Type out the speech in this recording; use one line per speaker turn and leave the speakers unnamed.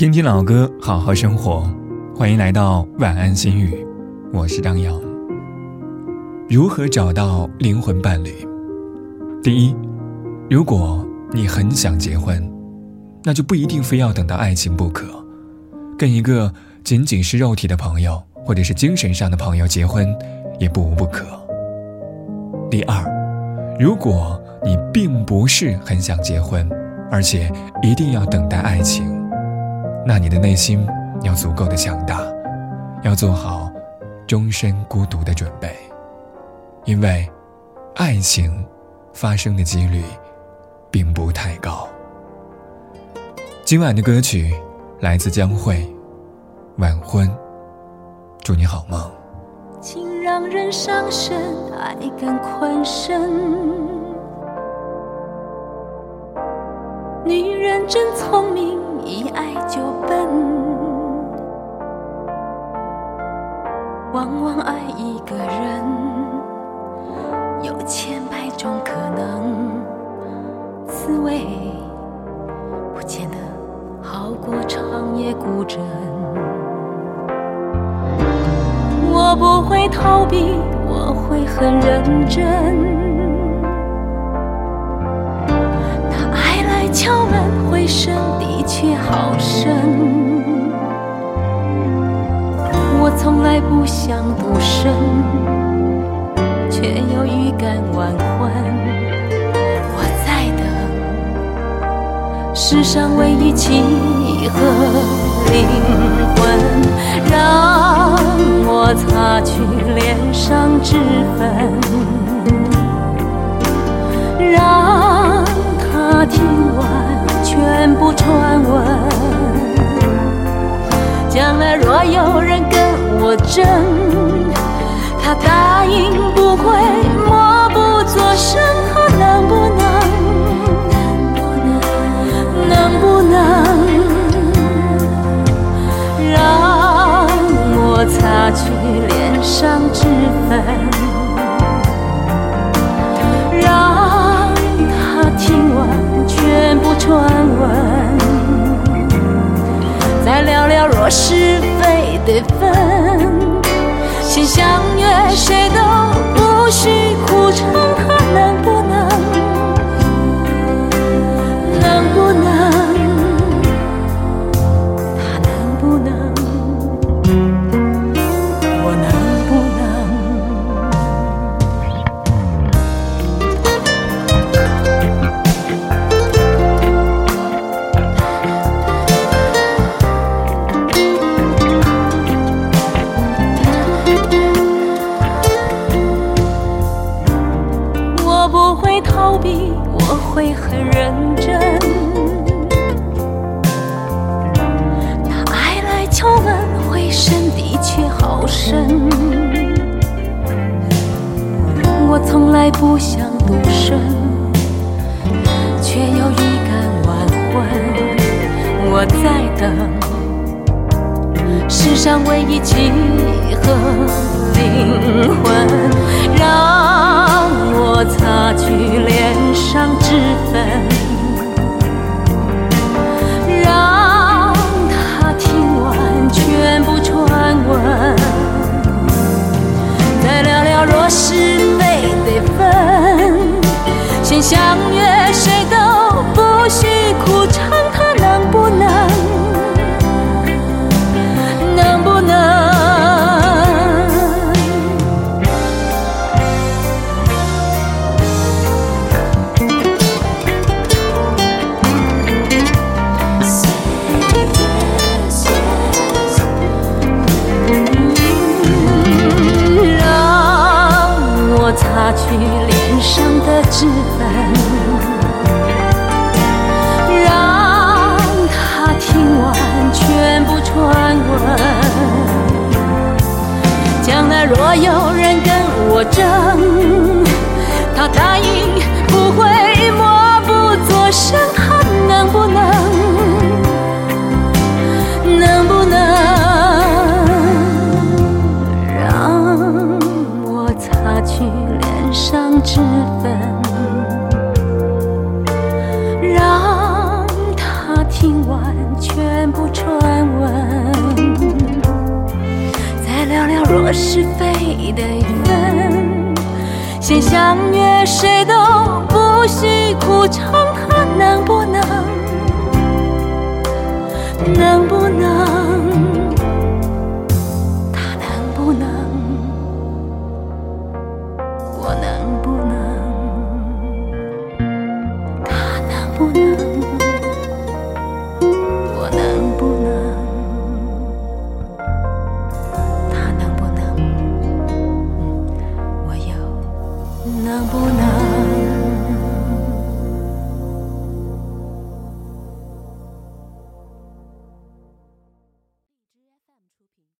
听听老歌，好好生活。欢迎来到晚安心语，我是张扬。如何找到灵魂伴侣？第一，如果你很想结婚，那就不一定非要等到爱情不可，跟一个仅仅是肉体的朋友或者是精神上的朋友结婚也不无不可。第二，如果你并不是很想结婚，而且一定要等待爱情，那你的内心要足够的强大，要做好终身孤独的准备，因为爱情发生的几率并不太高。今晚的歌曲来自江蕙，《晚婚》，祝你好梦。
情让人伤身，爱更困身。女人真聪明，一爱就笨。往往爱一个人，有千百种可能，滋味不见得好过长夜孤枕。我不会逃避，我会很认真爱来。敲门回声的确好深，我从来不想独身，却又预感晚婚。我在等世上唯一契合灵魂，让我擦去脸上脂粉，全部传闻，将来若有人跟我争，他答应不会默不作声，非得分，先相约，谁都不许哭成，他能不？能会很认真，那爱来敲门回声的确好深。我从来不想独身，却又预感晚婚。我在等世上唯一契合灵魂，让去脸上的脂粉，让他听完全部传闻。将来若有人跟我争，他答应不会默不作声，他能不能？全部传闻。再聊聊若是非得分，先相约谁都不许哭唱，他能不能？能不能？他能不能？我能不能？他能不能？能不能